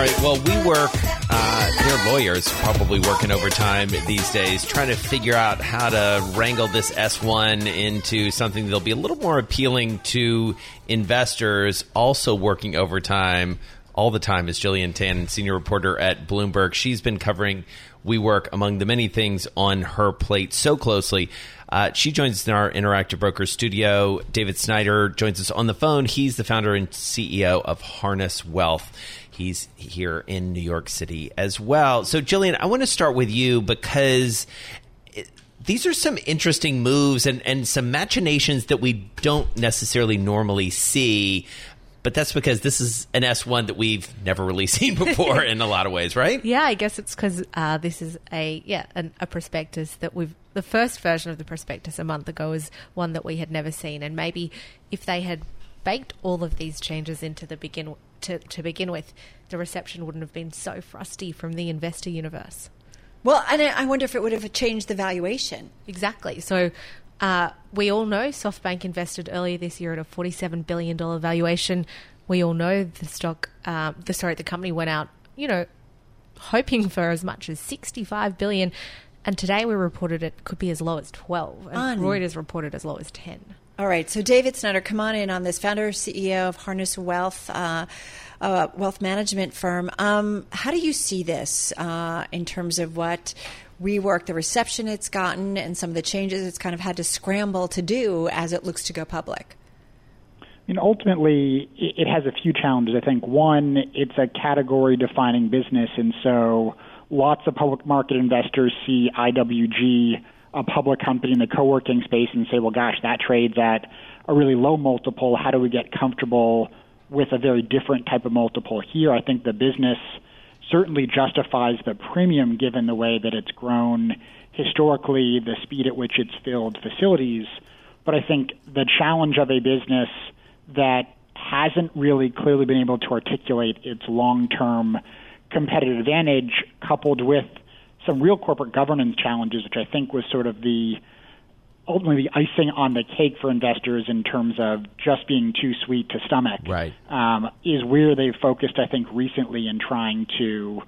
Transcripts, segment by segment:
Right. Well, WeWork. Uh, they're lawyers, probably working overtime these days, trying to figure out how to wrangle this S1 into something that'll be a little more appealing to investors. Also working overtime all the time is Gillian Tan, senior reporter at Bloomberg. She's been covering WeWork among the many things on her plate so closely. Uh, she joins us in our Interactive Broker studio. David Snider joins us on the phone. He's the founder and CEO of Harness Wealth. He's here in New York City as well. So, Gillian, I want to start with you because these are some interesting moves and, and some machinations that we don't necessarily normally see. But that's because this is an S1 that we've never really seen before in a lot of ways, right? Yeah, I guess it's because uh, this is a yeah an, a prospectus that we've the first version of the prospectus a month ago is one that we had never seen, and maybe if they had baked all of these changes into the begin to, to begin with, the reception wouldn't have been so frosty from the investor universe. Well, and I wonder if it would have changed the valuation. Exactly. So uh, we all know SoftBank invested earlier this year at a $47 billion valuation. We all know the stock, uh, the sorry, the company went out, you know, hoping for as much as 65 billion. And today we reported it could be as low as 12. And Un- Reuters reported as low as 10. All right. So, David Snider, come on in on this, founder CEO of Harness Wealth. Uh, uh, wealth management firm. Um, how do you see this uh, in terms of what WeWork, the reception it's gotten, and some of the changes it's kind of had to scramble to do as it looks to go public? I mean, ultimately, it has a few challenges. I think one, it's a category defining business, and so lots of public market investors see IWG a public company in the co-working space and say, well, gosh, that trades at a really low multiple. How do we get comfortable with a very different type of multiple here? I think the business certainly justifies the premium given the way that it's grown historically, the speed at which it's filled facilities. But I think the challenge of a business that hasn't really clearly been able to articulate its long-term competitive advantage coupled with some real corporate governance challenges, which I think was sort of the ultimately the icing on the cake for investors in terms of just being too sweet to stomach. Right. Um, is where they've focused, I think, recently in trying to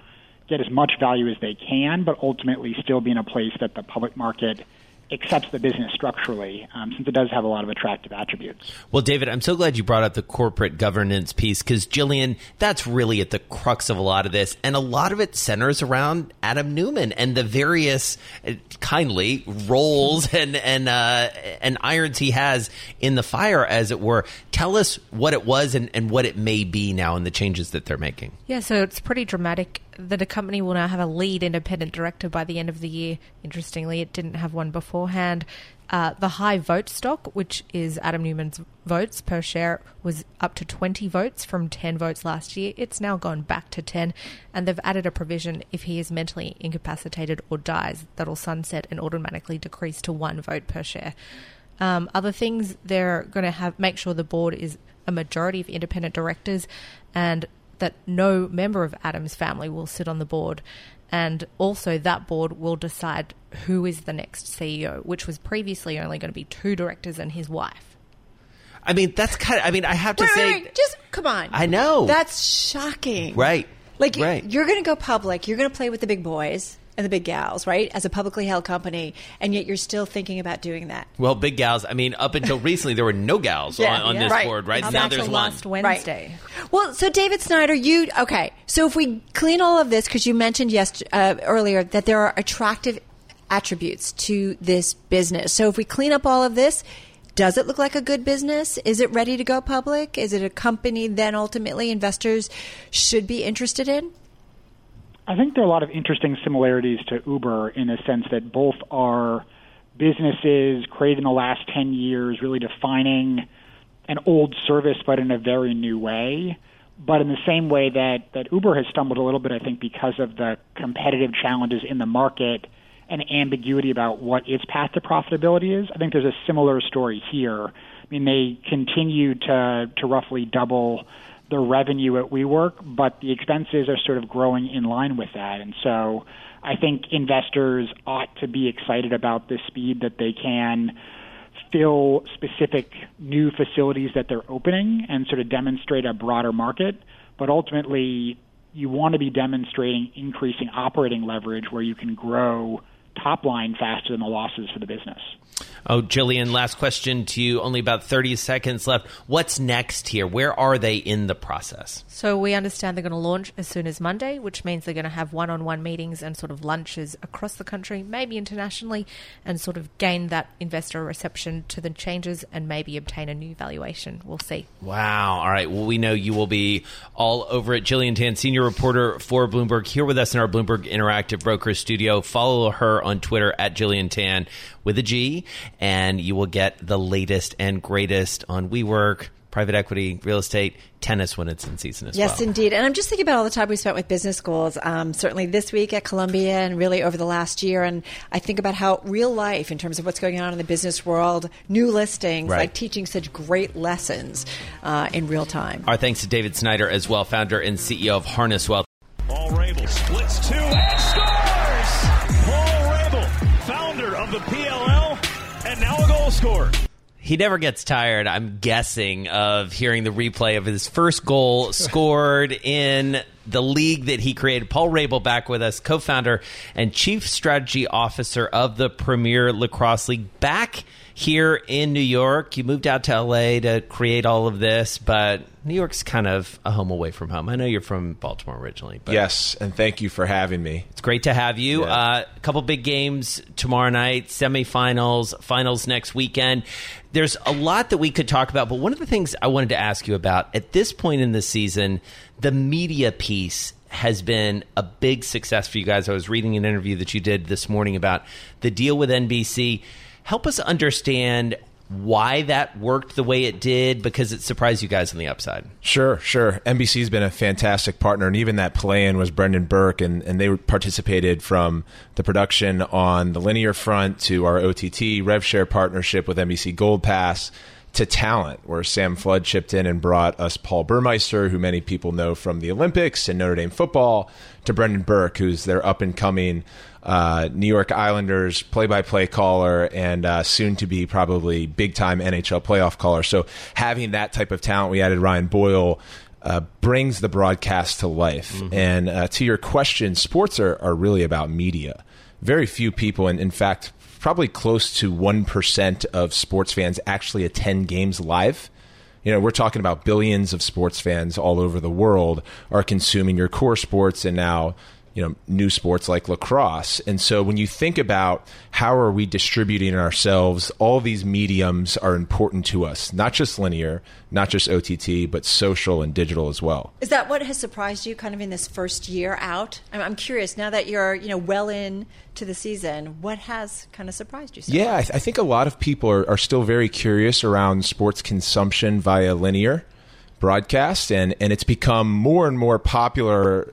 get as much value as they can, but ultimately still be in a place that the public market accepts the business structurally, um, since it does have a lot of attractive attributes. Well, David, I'm so glad you brought up the corporate governance piece because, Gillian, that's really at the crux of a lot of this. And a lot of it centers around Adam Neumann and the various, uh, kindly, roles and, and, uh, and irons he has in the fire, as it were. Tell us what it was and, and what it may be now and the changes that they're making. Yeah, so it's pretty dramatic that a company will now have a lead independent director by the end of the year. Interestingly, it didn't have one beforehand. Uh, the high vote stock, which is Adam Neumann's votes per share, was up to 20 votes from 10 votes last year. It's now gone back to 10, and they've added a provision if he is mentally incapacitated or dies, that'll sunset and automatically decrease to one vote per share. Um, other things, they're going to have make sure the board is a majority of independent directors and that no member of Adam's family will sit on the board. And also, that board will decide who is the next CEO, which was previously only going to be two directors and his wife. I mean, that's kind of, I mean, I have to wait, say. Wait, wait. Just come on. I know. That's shocking. Right. Like, right. you're going to go public, you're going to play with the big boys and the big gals, right? As a publicly held company, and yet you're still thinking about doing that. Well, big gals. I mean, up until recently, there were no gals yeah, on, on yeah. this right. board, right? Up now there's last one. Wednesday. Right. Well, so David Snider, you okay? So if we clean all of this, because you mentioned yes uh, earlier that there are attractive attributes to this business. So if we clean up all of this. Does it look like a good business? Is it ready to go public? Is it a company then ultimately investors should be interested in? I think there are a lot of interesting similarities to Uber in the sense that both are businesses created in the last 10 years, really defining an old service but in a very new way. But in the same way that, that Uber has stumbled a little bit, I think, because of the competitive challenges in the market and ambiguity about what its path to profitability is, I think there's a similar story here. I mean, they continue to, to roughly double the revenue at WeWork, but the expenses are sort of growing in line with that. And so I think investors ought to be excited about the speed that they can fill specific new facilities that they're opening and sort of demonstrate a broader market. But ultimately, you want to be demonstrating increasing operating leverage where you can grow top line faster than the losses for the business. Oh, Gillian, last question to you. Only about 30 seconds left. What's next here? Where are they in the process? So we understand they're going to launch as soon as Monday, which means they're going to have one on one meetings and sort of lunches across the country, maybe internationally, and sort of gain that investor reception to the changes and maybe obtain a new valuation. We'll see. Wow. All right. Well, we know you will be all over it. Gillian Tan, senior reporter for Bloomberg, here with us in our Bloomberg Interactive Broker studio. Follow her on Twitter at Gillian Tan with a G, and you will get the latest and greatest on WeWork, private equity, real estate, tennis when it's in season as yes, well. Yes, indeed. And I'm just thinking about all the time we spent with business schools, um, certainly this week at Columbia and really over the last year. And I think about how real life, in terms of what's going on in the business world, new listings, right. like teaching such great lessons uh, in real time. Our thanks to David Snider as well, founder and CEO of Harness Wealth. Paul Rabil splits two now a goal scorer he never gets tired, I'm guessing, of hearing the replay of his first goal scored in the league that he created. Paul Rabil back with us, co founder and chief strategy officer of the Premier Lacrosse League. Back here in New York. You moved out to LA to create all of this, but New York's kind of a home away from home. I know you're from Baltimore originally. But yes, and thank you for having me. It's great to have you. Yeah. Uh, a couple big games tomorrow night, semifinals, finals next weekend. There's a lot that we could talk about, but one of the things I wanted to ask you about at this point in the season, the media piece has been a big success for you guys. I was reading an interview that you did this morning about the deal with NBC Help us understand why that worked the way it did because it surprised you guys on the upside. Sure, sure. NBC's been a fantastic partner, and even that play in was Brendan Burke, and, and they participated from the production on the linear front to our OTT RevShare partnership with NBC Gold Pass to talent, where Sam Flood chipped in and brought us Paul Burmeister, who many people know from the Olympics and Notre Dame football, to Brendan Burke, who's their up and coming uh, New York Islanders play by play caller and uh, soon to be probably big time NHL playoff caller. So having that type of talent, we added Ryan Boyle. Uh, brings the broadcast to life. Mm-hmm. And uh, to your question, sports are, are really about media. Very few people, and in fact, probably close to 1% of sports fans actually attend games live. You know, we're talking about billions of sports fans all over the world are consuming your core sports and now you know new sports like lacrosse. And so when you think about how are we distributing ourselves all these mediums are important to us not just linear not just ott but social and digital as well. Is that what has surprised you kind of in this first year out? I'm, curious now that you're you know well in to the season what has kind of surprised you so yeah I, th- I, think a lot of people are, are still very curious around sports consumption via linear broadcast and and it's become more and more popular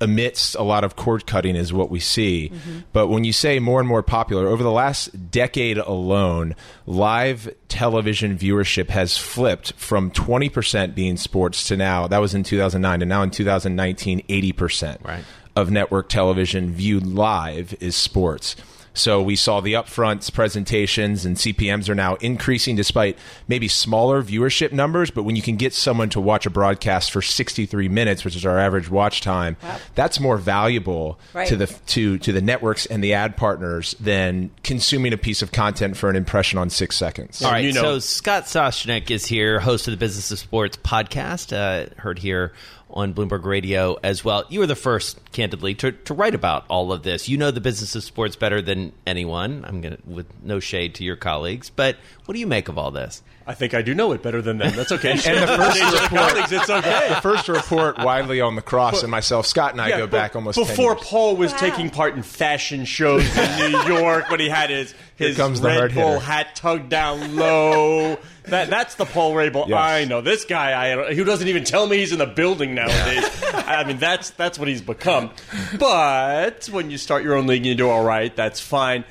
amidst a lot of cord cutting is what we see. Mm-hmm. But when you say more and more popular, over the last decade alone, live television viewership has flipped from 20% being sports to now, that was in 2009, and now in 2019, 80% right. of network television viewed live is sports. So we saw the upfronts presentations and CPMs are now increasing despite maybe smaller viewership numbers. But when you can get someone to watch a broadcast for 63 minutes, which is our average watch time, wow. that's more valuable right. to the to to the networks and the ad partners than consuming a piece of content for an impression on six seconds. All right. You know. So Scott Soshnick is here, host of the Business of Sports podcast. Uh, heard here on Bloomberg Radio as well. You were the first, candidly, to, to write about all of this. You know the business of sports better than anyone. I'm going to, with no shade to your colleagues, but what do you make of all this? I think I do know it better than them. That's okay. and the first report, it's okay. The first report widely on the cross and myself, Scott and I yeah, go back almost before Paul was wow. taking part in fashion shows in New York when he had his his Red Bull hat tugged down low That that's the Paul Rabil. Yes. I know this guy. I who doesn't even tell me he's in the building nowadays. I mean, that's that's what he's become. But when you start your own league and you do all right, that's fine.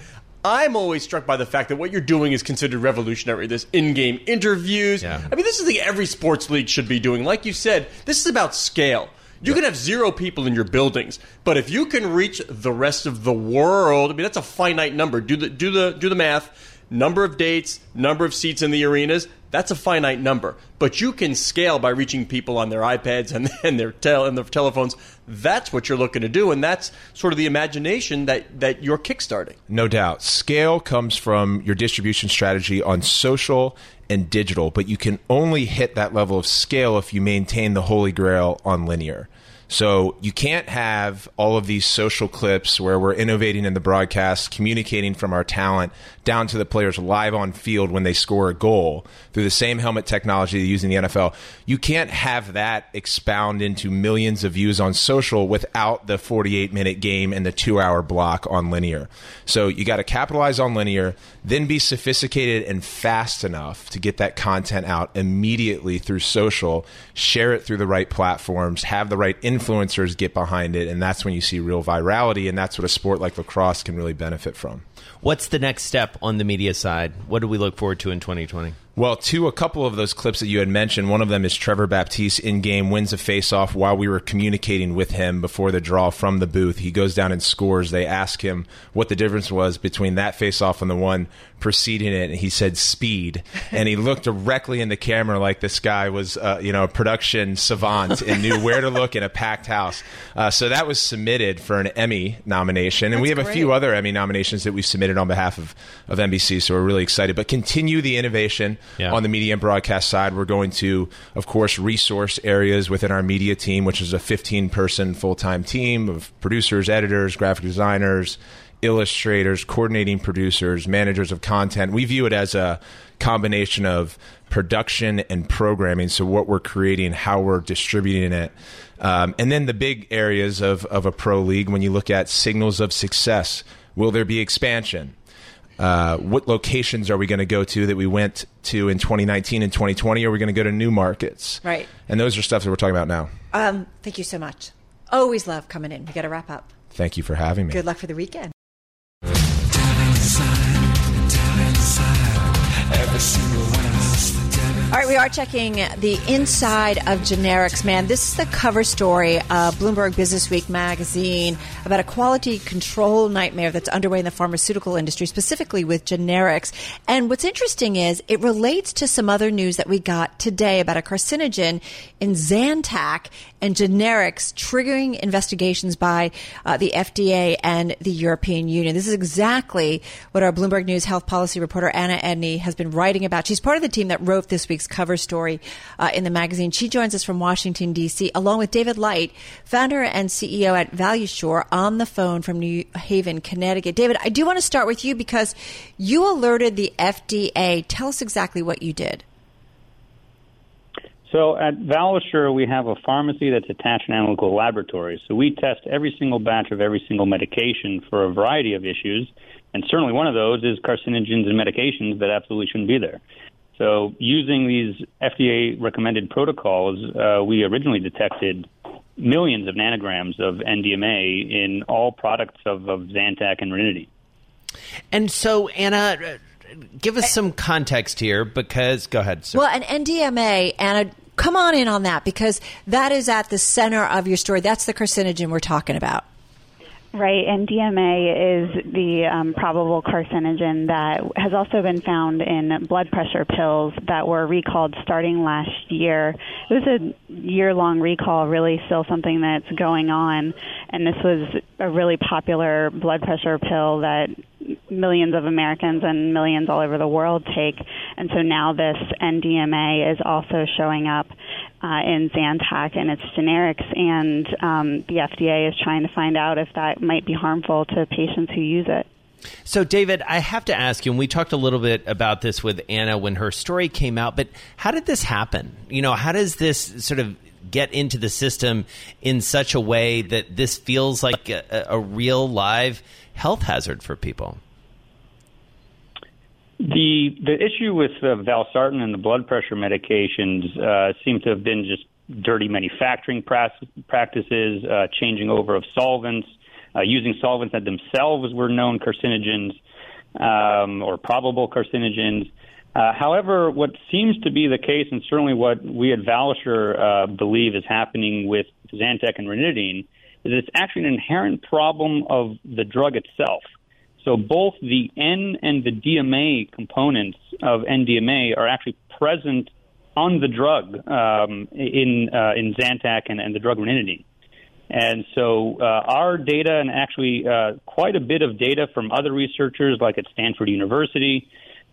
I'm always struck by the fact that what you're doing is considered revolutionary. This in-game interviews. Yeah. I mean, this is the thing every sports league should be doing. Like you said, this is about scale. You can have zero people in your buildings, but if you can reach the rest of the world, I mean that's a finite number. Do the do the do the math. Number of dates, number of seats in the arenas, that's a finite number. But you can scale by reaching people on their iPads and, and their tel- and their telephones. That's what you're looking to do, and that's sort of the imagination that, that you're kickstarting. No doubt. Scale comes from your distribution strategy on social and digital, but you can only hit that level of scale if you maintain the holy grail on linear. So you can't have all of these social clips where we're innovating in the broadcast, communicating from our talent down to the players live on field when they score a goal through the same helmet technology they use in the NFL. You can't have that expound into millions of views on social without the 48 minute game and the two hour block on linear. So you got to capitalize on linear, then be sophisticated and fast enough to get that content out immediately through social, share it through the right platforms, have the right influencers get behind it, and that's when you see real virality, and that's what a sport like lacrosse can really benefit from. What's the next step on the media side? What do we look forward to in 2020? Well, to a couple of those clips that you had mentioned, one of them is Trevor Baptiste in game wins a faceoff while we were communicating with him before the draw from the booth. He goes down and scores. They ask him what the difference was between that faceoff and the one preceding it, and he said speed. And he looked directly in the camera like this guy was, uh, you know, a production savant and knew where to look in a packed house. Uh, so that was submitted for an Emmy nomination, and we have That's a few other Emmy nominations that we've submitted on behalf of, of NBC. So we're really excited. But continue the innovation Yeah. on the media and broadcast side. We're going to, of course, resource areas within our media team, which is a 15 person full time team of producers, editors, graphic designers, illustrators, coordinating producers, managers of content. We view it as a combination of production and programming. So what we're creating, how we're distributing it. Um, and then the big areas of, of a pro league, when you look at signals of success, will there be expansion? Uh, what locations are we going to go to that we went to in 2019 and 2020? Are we going to go to new markets? Right. And those are stuff that we're talking about now. Um, thank you so much. Always love coming in. We got to wrap up. Thank you for having me. Good luck for the weekend. All right, we are checking the inside of generics, man. This is the cover story of Bloomberg Business Week magazine about a quality control nightmare that's underway in the pharmaceutical industry, specifically with generics. And what's interesting is it relates to some other news that we got today about a carcinogen in Zantac and generics triggering investigations by uh, the FDA and the European Union. This is exactly what our Bloomberg News health policy reporter Anna Edney has been writing about. She's part of the team that wrote this week's cover story uh, in the magazine. She joins us from Washington, D.C., along with David Light, founder and CEO at Valisure, on the phone from New Haven, Connecticut. David, I do want to start with you because you alerted the FDA. Tell us exactly what you did. So at Valisure, we have a pharmacy that's attached to an analytical laboratory. So we test every single batch of every single medication for a variety of issues, and certainly one of those is carcinogens and medications that absolutely shouldn't be there. So using these FDA recommended protocols, uh, we originally detected millions of nanograms of NDMA in all products of, of Zantac and Renity. And so, Anna, uh, give us some context here because go ahead. Sir. Well, an NDMA, Anna, come on in on that because that is at the center of your story. That's the carcinogen we're talking about. Right, NDMA is the um, probable carcinogen that has also been found in blood pressure pills that were recalled starting last year. It was a year long recall, really still something that's going on, and this was a really popular blood pressure pill that millions of Americans and millions all over the world take. And so now this NDMA is also showing up uh, in Zantac and its generics, and um, the FDA is trying to find out if that might be harmful to patients who use it. So, David, I have to ask you, and we talked a little bit about this with Anna when her story came out, but how did this happen? You know, how does this sort of get into the system in such a way that this feels like a, a real live health hazard for people? The the issue with uh, valsartan and the blood pressure medications uh, seem to have been just dirty manufacturing practices, uh, changing over of solvents, uh, using solvents that themselves were known carcinogens um, or probable carcinogens. Uh, however, what seems to be the case, and certainly what we at Valisure uh, believe is happening with Zantac and ranitidine, is it's actually an inherent problem of the drug itself. So both the N and the DMA components of NDMA are actually present on the drug um, in uh, in Zantac and, and the drug ranitidine. And so uh, our data, and actually uh, quite a bit of data from other researchers, like at Stanford University,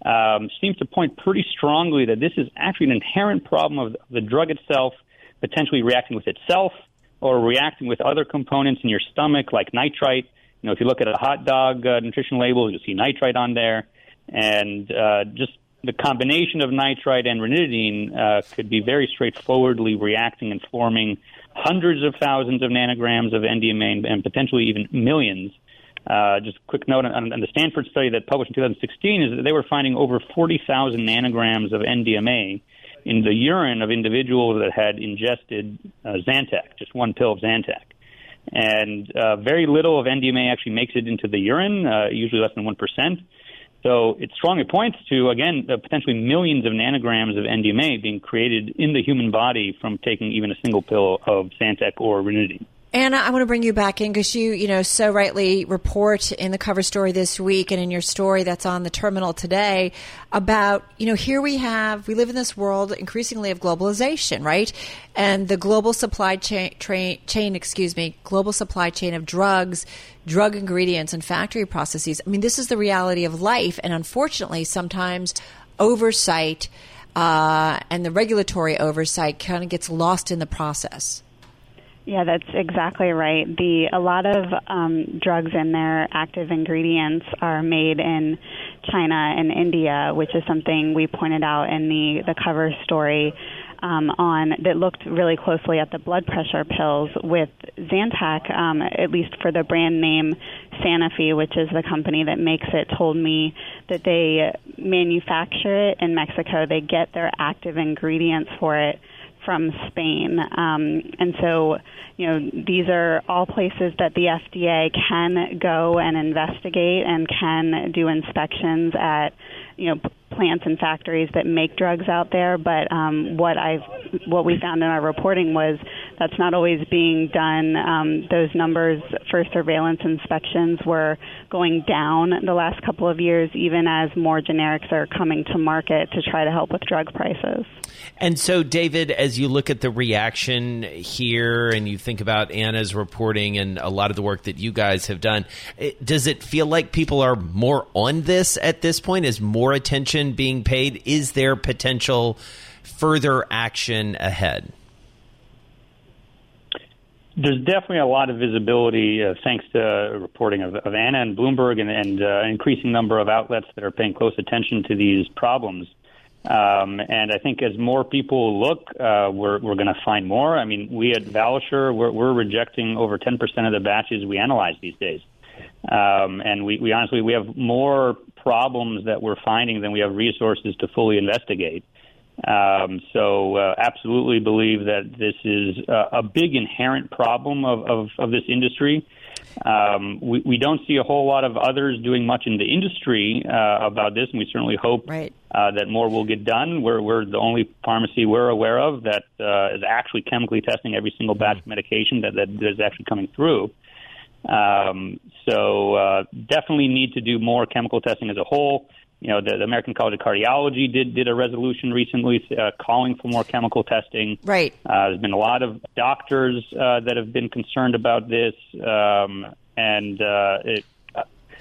um, seems to point pretty strongly that this is actually an inherent problem of the drug itself, potentially reacting with itself or reacting with other components in your stomach, like nitrite. Know, if you look at a hot dog uh, nutrition label, you'll see nitrite on there, and uh, just the combination of nitrite and ranitidine uh, could be very straightforwardly reacting and forming hundreds of thousands of nanograms of NDMA and, and potentially even millions. Uh, just a quick note on, on, the Stanford study that published in 2016 is that they were finding over 40,000 nanograms of NDMA in the urine of individuals that had ingested uh, Zantac, just one pill of Zantac. And uh, very little of NDMA actually makes it into the urine, uh, usually less than 1%. So it strongly points to, again, potentially millions of nanograms of NDMA being created in the human body from taking even a single pill of Zantac or ranitidine. Anna, I want to bring you back in because you, you know, so rightly report in the cover story this week and in your story that's on the terminal today about, you know, here we have, we live in this world increasingly of globalization, right? And the global supply chain, tra- chain, excuse me, global supply chain of drugs, drug ingredients, and factory processes. I mean, this is the reality of life. And unfortunately, sometimes oversight uh, and the regulatory oversight kind of gets lost in the process. Yeah, that's exactly right. The a lot of um, drugs and their active ingredients are made in China and India, which is something we pointed out in the the cover story um, on that looked really closely at the blood pressure pills with Zantac, um, at least for the brand name Sanofi, which is the company that makes it, told me that they manufacture it in Mexico. They get their active ingredients for it from Spain. Um, and so, you know, these are all places that the FDA can go and investigate and can do inspections at, you know, plants and factories that make drugs out there. But um, what I what we found in our reporting was that's not always being done. Um, those numbers for surveillance inspections were going down the last couple of years, even as more generics are coming to market to try to help with drug prices. And so, David, as you look at the reaction here and you think about Anna's reporting and a lot of the work that you guys have done, does it feel like people are more on this at this point? Is more attention being paid? Is there potential further action ahead? There's definitely a lot of visibility uh, thanks to reporting of, of, Anna and Bloomberg and, and uh, an increasing number of outlets that are paying close attention to these problems. Um, and I think as more people look, uh, we're, we're going to find more. I mean, we at Valisure, we're, we're rejecting over 10% of the batches we analyze these days. Um, and we, we honestly, we have more problems that we're finding than we have resources to fully investigate. Um, so, uh, absolutely believe that this is a, a big inherent problem of, of, of this industry. Um, we, we don't see a whole lot of others doing much in the industry uh, about this, and we certainly hope right. uh, that more will get done. We're, we're the only pharmacy we're aware of that uh, is actually chemically testing every single batch of medication that, that is actually coming through. Um, so uh, definitely need to do more chemical testing as a whole. You know, the, the American College of Cardiology did did a resolution recently uh, calling for more chemical testing. Right. Uh, there's been a lot of doctors uh, that have been concerned about this, um, and uh, it,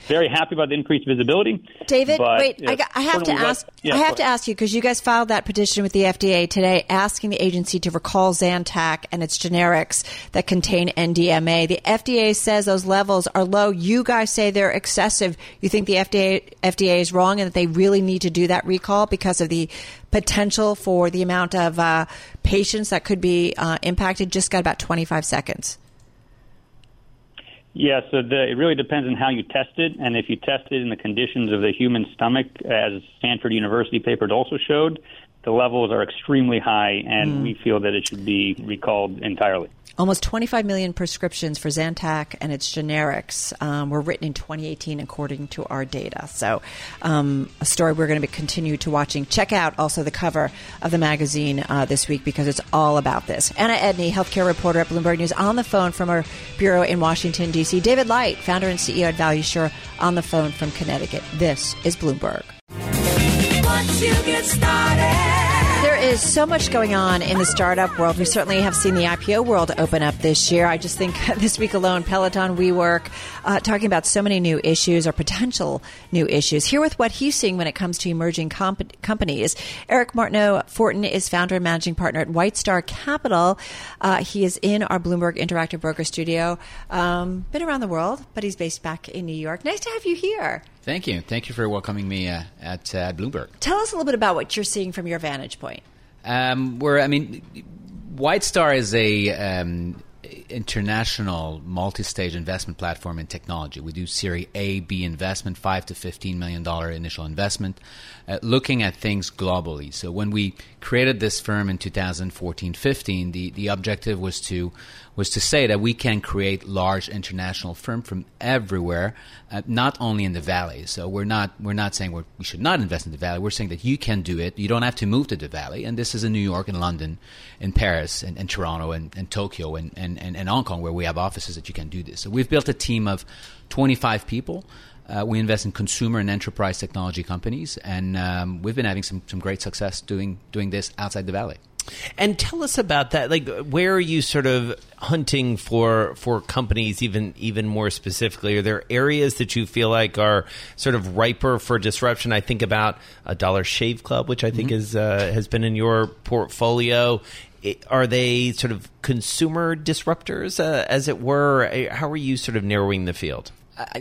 very happy about the increased visibility. David, but, wait, I, I, have to ask. yeah, I have to ask you because you guys filed that petition with the FDA today, asking the agency to recall Zantac and its generics that contain NDMA. The FDA says those levels are low. You guys say they're excessive. You think the FDA FDA is wrong and that they really need to do that recall because of the potential for the amount of uh, patients that could be uh, impacted. Just got about twenty five seconds. Yeah, so the, it really depends on how you test it, and if you test it in the conditions of the human stomach, as Stanford University paper also showed, the levels are extremely high, and hmm. we feel that it should be recalled entirely. Almost 25 million prescriptions for Zantac and its generics um, were written in 2018, according to our data. So, um, a story we're going to continue to watching. Check out also the cover of the magazine uh, this week because it's all about this. Anna Edney, healthcare reporter at Bloomberg News, on the phone from our bureau in Washington D.C. David Light, founder and CEO at Valisure, on the phone from Connecticut. This is Bloomberg. Once you get started. There is so much going on in the startup world. We certainly have seen the IPO world open up this year. I just think this week alone, Peloton, WeWork, uh, talking about so many new issues or potential new issues. Here with what he's seeing when it comes to emerging comp- companies. Eric Martineau Fortin is founder and managing partner at White Star Capital. Uh, he is in our Bloomberg Interactive Broker studio. Um, been around the world, but he's based back in New York. Nice to have you here. Thank you. Thank you for welcoming me uh, at, uh, at Bloomberg. Tell us a little bit about what you're seeing from your vantage point. Um, we're, I mean, White Star is a um, international multi-stage investment platform in technology. We do Series A, B investment, five to fifteen million dollar initial investment, uh, looking at things globally. So when we created this firm in 2014-15, the the objective was to was to say that we can create large international firm from everywhere, uh, not only in the valley. So we're not we're not saying we're, we should not invest in the valley. We're saying that you can do it. You don't have to move to the valley. And this is in New York and London, in Paris and, and Toronto and, and Tokyo and, and, and, and Hong Kong where we have offices that you can do this. So we've built a team of 25 people. Uh, we invest in consumer and enterprise technology companies, and um, we've been having some, some great success doing doing this outside the valley. And tell us about that. Like, where are you sort of hunting for for companies? Even even more specifically, are there areas that you feel like are sort of riper for disruption? I think about a Dollar Shave Club, which I think Mm-hmm. is uh, has been in your portfolio. Are they sort of consumer disruptors, uh, as it were? How are you sort of narrowing the field?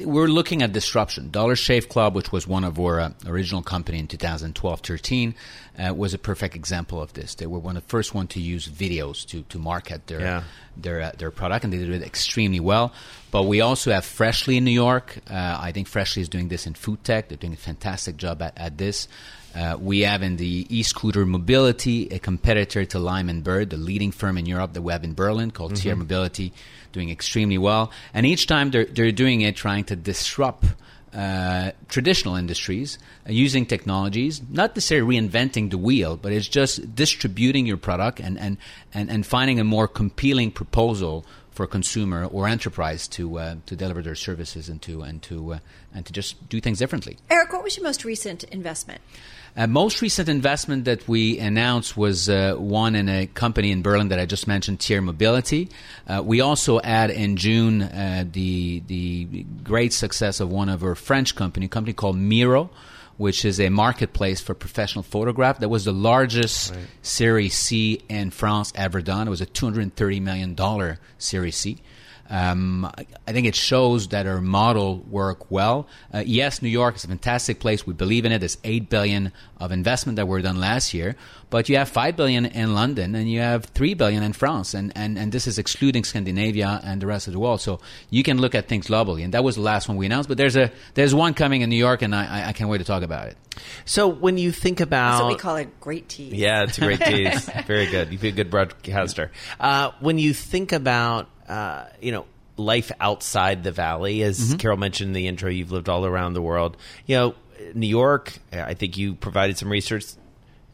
We're looking at disruption. Dollar Shave Club, which was one of our uh, original company in 2012-13, uh, was a perfect example of this. They were one of the first one to use videos to, to market their Yeah. their uh, their product, and they did it extremely well. But we also have Freshly in New York. Uh, I think Freshly is doing this in food tech. They're doing a fantastic job at, at this. Uh, we have in the e-scooter mobility a competitor to Lime and Bird, the leading firm in Europe that we have in Berlin called Tier Mobility, doing extremely well. And each time they're they're doing it, trying to disrupt uh, traditional industries uh, using technologies, not necessarily reinventing the wheel, but it's just distributing your product and, and, and, and finding a more compelling proposal for consumer or enterprise to uh, to deliver their services and to and to uh, and to just do things differently. Eric, what was your most recent investment? Uh, most recent investment that we announced was uh, one in a company in Berlin that I just mentioned, Tier Mobility. Uh, we also add in June uh, the the great success of one of our French company, a company called Meero, which is a marketplace for professional photograph. That was the largest Series C in France ever done. It was a two hundred thirty million dollar Series C. Um, I I think it shows that our model work well. Uh, yes, New York is a fantastic place. We believe in it. There's eight billion of investment that were done last year, but you have five billion in London and you have three billion in France, and, and, and this is excluding Scandinavia and the rest of the world. So you can look at things globally, and that was the last one we announced. But there's a there's one coming in New York, and I, I- I can't wait to talk about it. So when you think about That's what we call a great tease. Yeah, it's a great tease. Very good. You'd be a good broadcaster. Uh, when you think about, uh, you know, life outside the valley, as Mm-hmm. Carol mentioned in the intro, you've lived all around the world. You know, New York, I think you provided some research,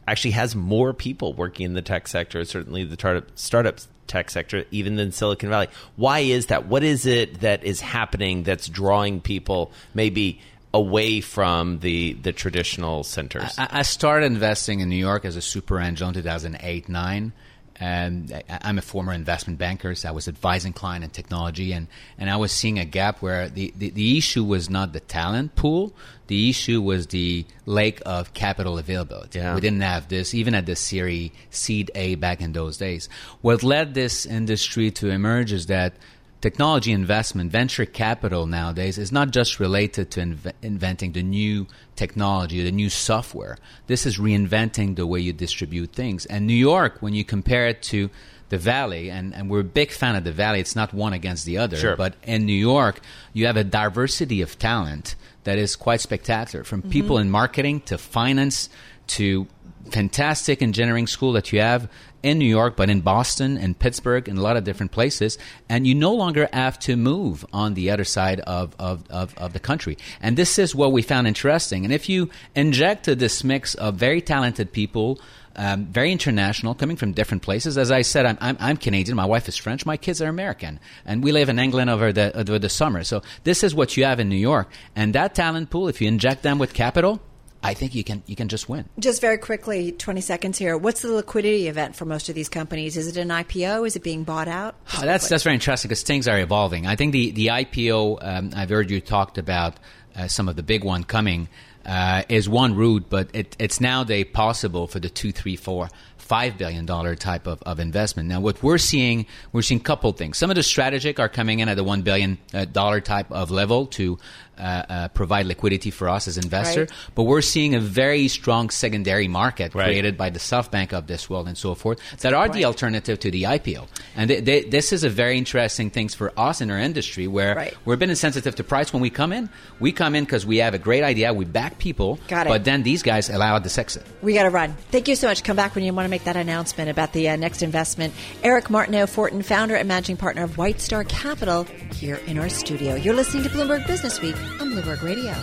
actually has more people working in the tech sector, certainly the startup, startup tech sector, even than Silicon Valley. Why is that? What is it that is happening that's drawing people maybe away from the, the traditional centers? I, I started investing in New York as a super angel in 2008 9. And I- I'm a former investment banker, so I was advising client in technology, and, and I was seeing a gap where the, the, the issue was not the talent pool, the issue was the lack of capital availability. Yeah. We didn't have this, even at the Series Seed A back in those days. What led this industry to emerge is that technology investment, venture capital nowadays is not just related to inve- inventing the new technology, the new software. This is reinventing the way you distribute things. And New York, when you compare it to the Valley, and, and we're a big fan of the Valley, it's not one against the other, Sure. but in New York, you have a diversity of talent that is quite spectacular from mm-hmm. people in marketing to finance to fantastic engineering school that you have in New York, but in Boston and Pittsburgh and a lot of different places. And you no longer have to move on the other side of, of, of, of the country. And this is what we found interesting. And if you inject this mix of very talented people, um, very international, coming from different places. As I said, I'm, I'm, I'm Canadian. My wife is French. My kids are American, and we live in England over the over the summer. So this is what you have in New York, and that talent pool. If you inject them with capital, I think you can you can just win. Just very quickly, 20 seconds here. What's the liquidity event for most of these companies? Is it an IPO? Is it being bought out? Oh, that's that's very interesting because things are evolving. I think the the IPO. Um, I've heard you talked about uh, some of the big one coming. Uh, is one route, but it, it's nowadays possible for the two, three, four, five billion dollar type of, of investment. Now, what we're seeing, we're seeing a couple things. Some of the strategic are coming in at the one billion dollar type of level to uh, uh, provide liquidity for us as investor. Right. But we're seeing a very strong secondary market Right. created by the SoftBank of this world and so forth that are the alternative to the IPO. And they, they, this is a very interesting thing for us in our industry where Right. we're being insensitive to price when we come in. We come in because we have a great idea, we back people, Got it. but then these guys allow this exit. We got to run. Thank you so much. Come back when you want to make that announcement about the uh, next investment. Eric Martineau Fortin, founder and managing partner of White Star Capital, here in our studio. You're listening to Bloomberg Business Week on Bloomberg Radio.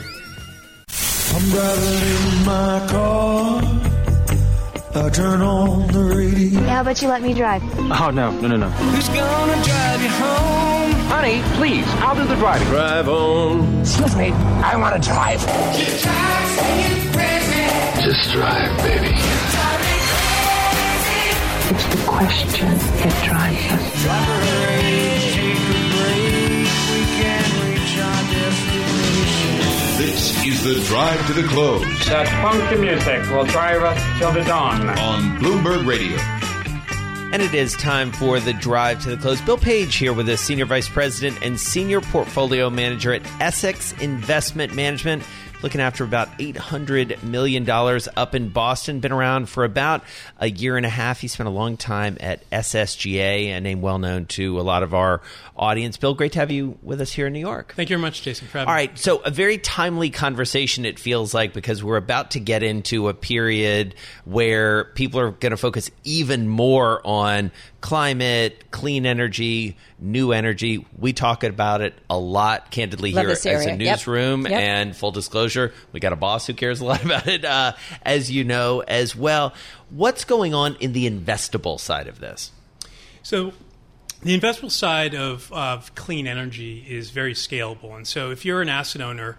I'm driving in my car. I turn on the radio. How about you let me drive? Oh, no, no, no, no. Who's gonna drive you home? Honey, please, I'll do the driving. Drive on. Excuse me, I want to drive. Just drive, baby. It's the question that drives us. This is the drive to the close That funky music will drive us till the dawn. on Bloomberg Radio. And it is time for the drive to the close. Bill Page here with us, Senior Vice President and Senior Portfolio Manager at Essex Investment Management, looking after about $800 million up in Boston. Been around for about a year and a half. He spent a long time at SSGA, a name well known to a lot of our audience. Bill, great to have you with us here in New York. Thank you very much, Jason, for having me. right, so a very timely conversation, it feels like, because we're about to get into a period where people are going to focus even more on climate, clean energy, new energy. We talk about it a lot, candidly, Love here this as a area. Yep. newsroom. Yep. And full disclosure, we got a boss who cares a lot about it, uh, as you know, as well. What's going on in the investable side of this? So, the investable side of, of clean energy is very scalable, and so if you're an asset owner,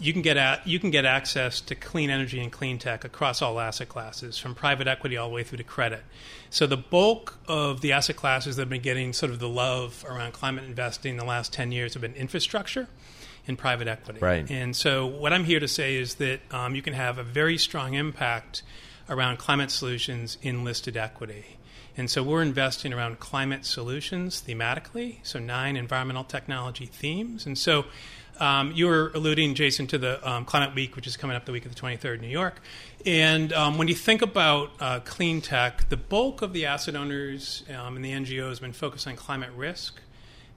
you can get at, you can get access to clean energy and clean tech across all asset classes, from private equity all the way through to credit. So the bulk of the asset classes that have been getting sort of the love around climate investing in the last ten years have been infrastructure and private equity. Right. And so what I'm here to say is that um, you can have a very strong impact around climate solutions in listed equity. And so we're investing around climate solutions thematically, so nine environmental technology themes. And so um, you were alluding, Jason, to the um, Climate Week, which is coming up the week of the 23rd in New York. And um, when you think about uh, clean tech, the bulk of the asset owners um, and the NGOs have been focused on climate risk.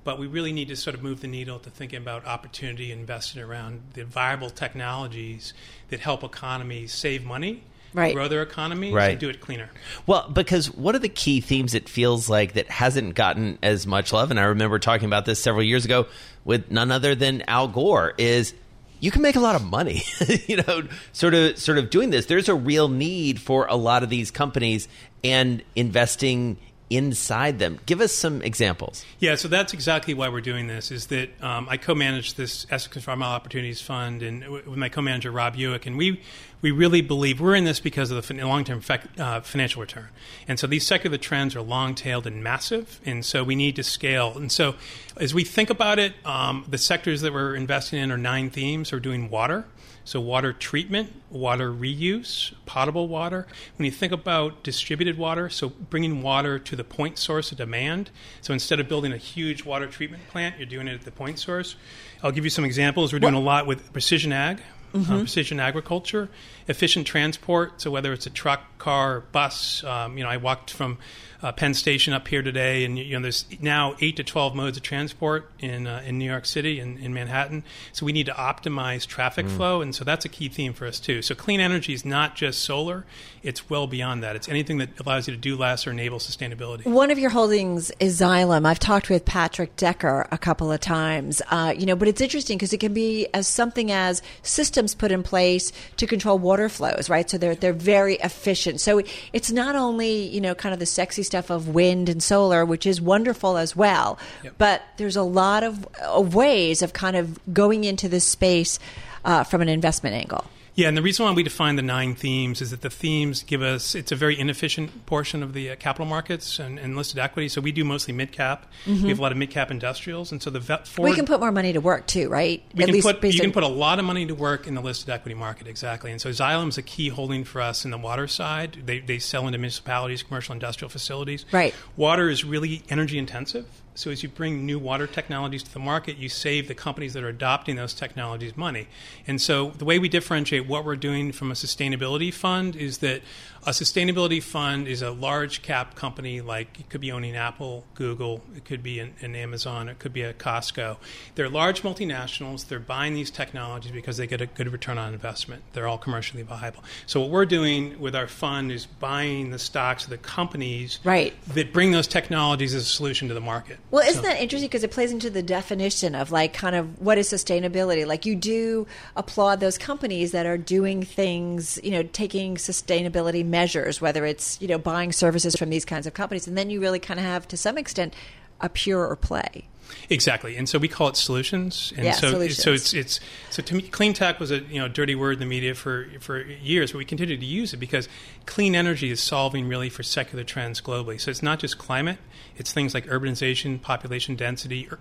But we really need to sort of move the needle to thinking about opportunity investing around the viable technologies that help economies save money, Right. grow their economies, Right. and do it cleaner. Well, because one of the key themes it feels like that hasn't gotten as much love, and I remember talking about this several years ago with none other than Al Gore, is you can make a lot of money, you know, sort of sort of doing this. There's a real need for a lot of these companies and investing inside them. Give us some examples. Yeah, so that's exactly why we're doing this. Is that um, I co-manage this Essex Environmental Opportunities Fund, and w- with my co-manager Rob Ewick, and we we really believe we're in this because of the fin- long-term uh, financial return. And so these secular trends are long-tailed and massive, and so we need to scale. And so as we think about it, um, the sectors that we're investing in are nine themes. We're doing water. So, water treatment, water reuse, potable water. When you think about distributed water, so bringing water to the point source of demand. So, instead of building a huge water treatment plant, you're doing it at the point source. I'll give you some examples. We're doing a lot with precision ag. Uh, Mhm. precision agriculture, efficient transport. So whether it's a truck, car, bus, um, you know, I walked from uh, Penn Station up here today, and you know, there's now eight to twelve modes of transport in uh, in New York City and in Manhattan. So we need to optimize traffic Mm. flow, and so that's a key theme for us too. So clean energy is not just solar; it's well beyond that. It's anything that allows you to do less or enable sustainability. One of your holdings is Xylem. I've talked with Patrick Decker a couple of times, uh, you know, but it's interesting because it can be as something as systems put in place to control water flows, right? So they're they're very efficient. So it's not only you know kind of the sexy stuff of wind and solar, which is wonderful as well, but there's a lot of, of ways of kind of going into this space uh, from an investment angle. Yeah, and the reason why we define the nine themes is that the themes give us, it's a very inefficient portion of the uh, capital markets and, and listed equity. So we do mostly mid cap. Mhm. We have a lot of mid cap industrials. And so the vet forward, we can put more money to work too, right? we At can least put, you can put a lot of money to work in the listed equity market, exactly. And so Xylem's a key holding for us in the water side. They, they sell into municipalities, commercial industrial facilities. Right. Water is really energy intensive. So as you bring new water technologies to the market, you save the companies that are adopting those technologies money. And so the way we differentiate what we're doing from a sustainability fund is that a sustainability fund is a large cap company like it could be owning Apple, Google, it could be an, an Amazon, it could be a Costco. They're large multinationals. They're buying these technologies because they get a good return on investment. They're all commercially viable. So what we're doing with our fund is buying the stocks of the companies Right. that bring those technologies as a solution to the market. Well, isn't So- that interesting because it plays into the definition of like kind of what is sustainability? Like you do applaud those companies that are doing things, you know, taking sustainability measures, whether it's, you know, buying services from these kinds of companies. And then you really kind of have, to some extent, a purer play. Exactly, and so we call it solutions. And Yeah, so, solutions. so it's it's so to me, clean tech was a you know dirty word in the media for for years, but we continue to use it because clean energy is solving really for secular trends globally. So it's not just climate; it's things like urbanization, population density, er,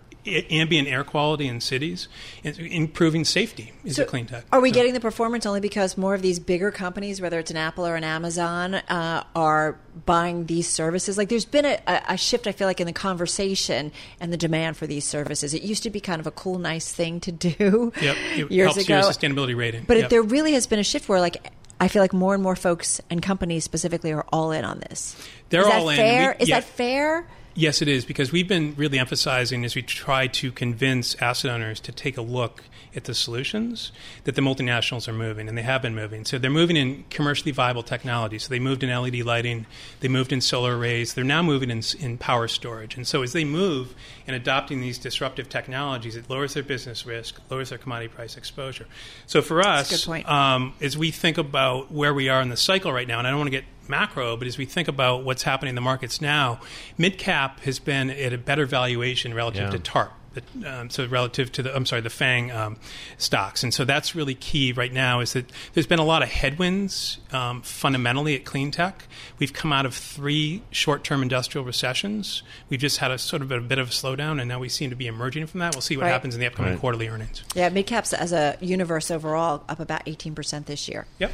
ambient air quality in cities, improving safety is So a clean tech. Are we So- getting the performance only because more of these bigger companies, whether it's an Apple or an Amazon, uh, are buying these services? Like, there's been a, a shift, I feel like, in the conversation and the demand for these services. It used to be kind of a cool, nice thing to do Yep, it years helps ago. your sustainability rating. But Yep. it, there really has been a shift where, like, I feel like more and more folks and companies specifically are all in on this. They're is that all in. Fair? We- is yeah. that fair? Yes, it is because we've been really emphasizing as we try to convince asset owners to take a look at the solutions that the multinationals are moving, and they have been moving. So they're moving in commercially viable technology. So they moved in LED lighting, they moved in solar arrays, they're now moving in, in power storage. And so as they move in adopting these disruptive technologies, it lowers their business risk, lowers their commodity price exposure. So for us, um, as we think about where we are in the cycle right now, and I don't want to get macro, but as we think about what's happening in the markets now, mid cap has been at a better valuation relative Yeah. to TARP. The- Um, so relative to the, I'm sorry, the Fang um, stocks, and so that's really key right now. Is that there's been a lot of headwinds um, fundamentally at clean tech. We've come out of three short-term industrial recessions. We've just had a sort of a bit of a slowdown, and now we seem to be emerging from that. We'll see what Right. happens in the upcoming Right. quarterly earnings. Yeah, midcaps as a universe overall up about 18% this year. Yep.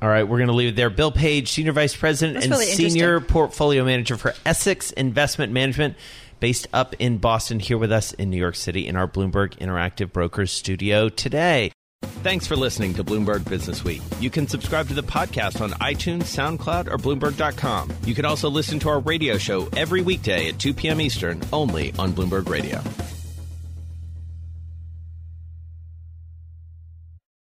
All right, we're going to leave it there. Bill Page, Senior Vice President That's and really Senior Portfolio Manager for Essex Investment Management, based up in Boston, here with us in New York City in our Bloomberg Interactive Brokers studio today. Thanks for listening to Bloomberg Business Week. You can subscribe to the podcast on iTunes, SoundCloud, or Bloomberg.com. You can also listen to our radio show every weekday at 2 p.m. Eastern, only on Bloomberg Radio.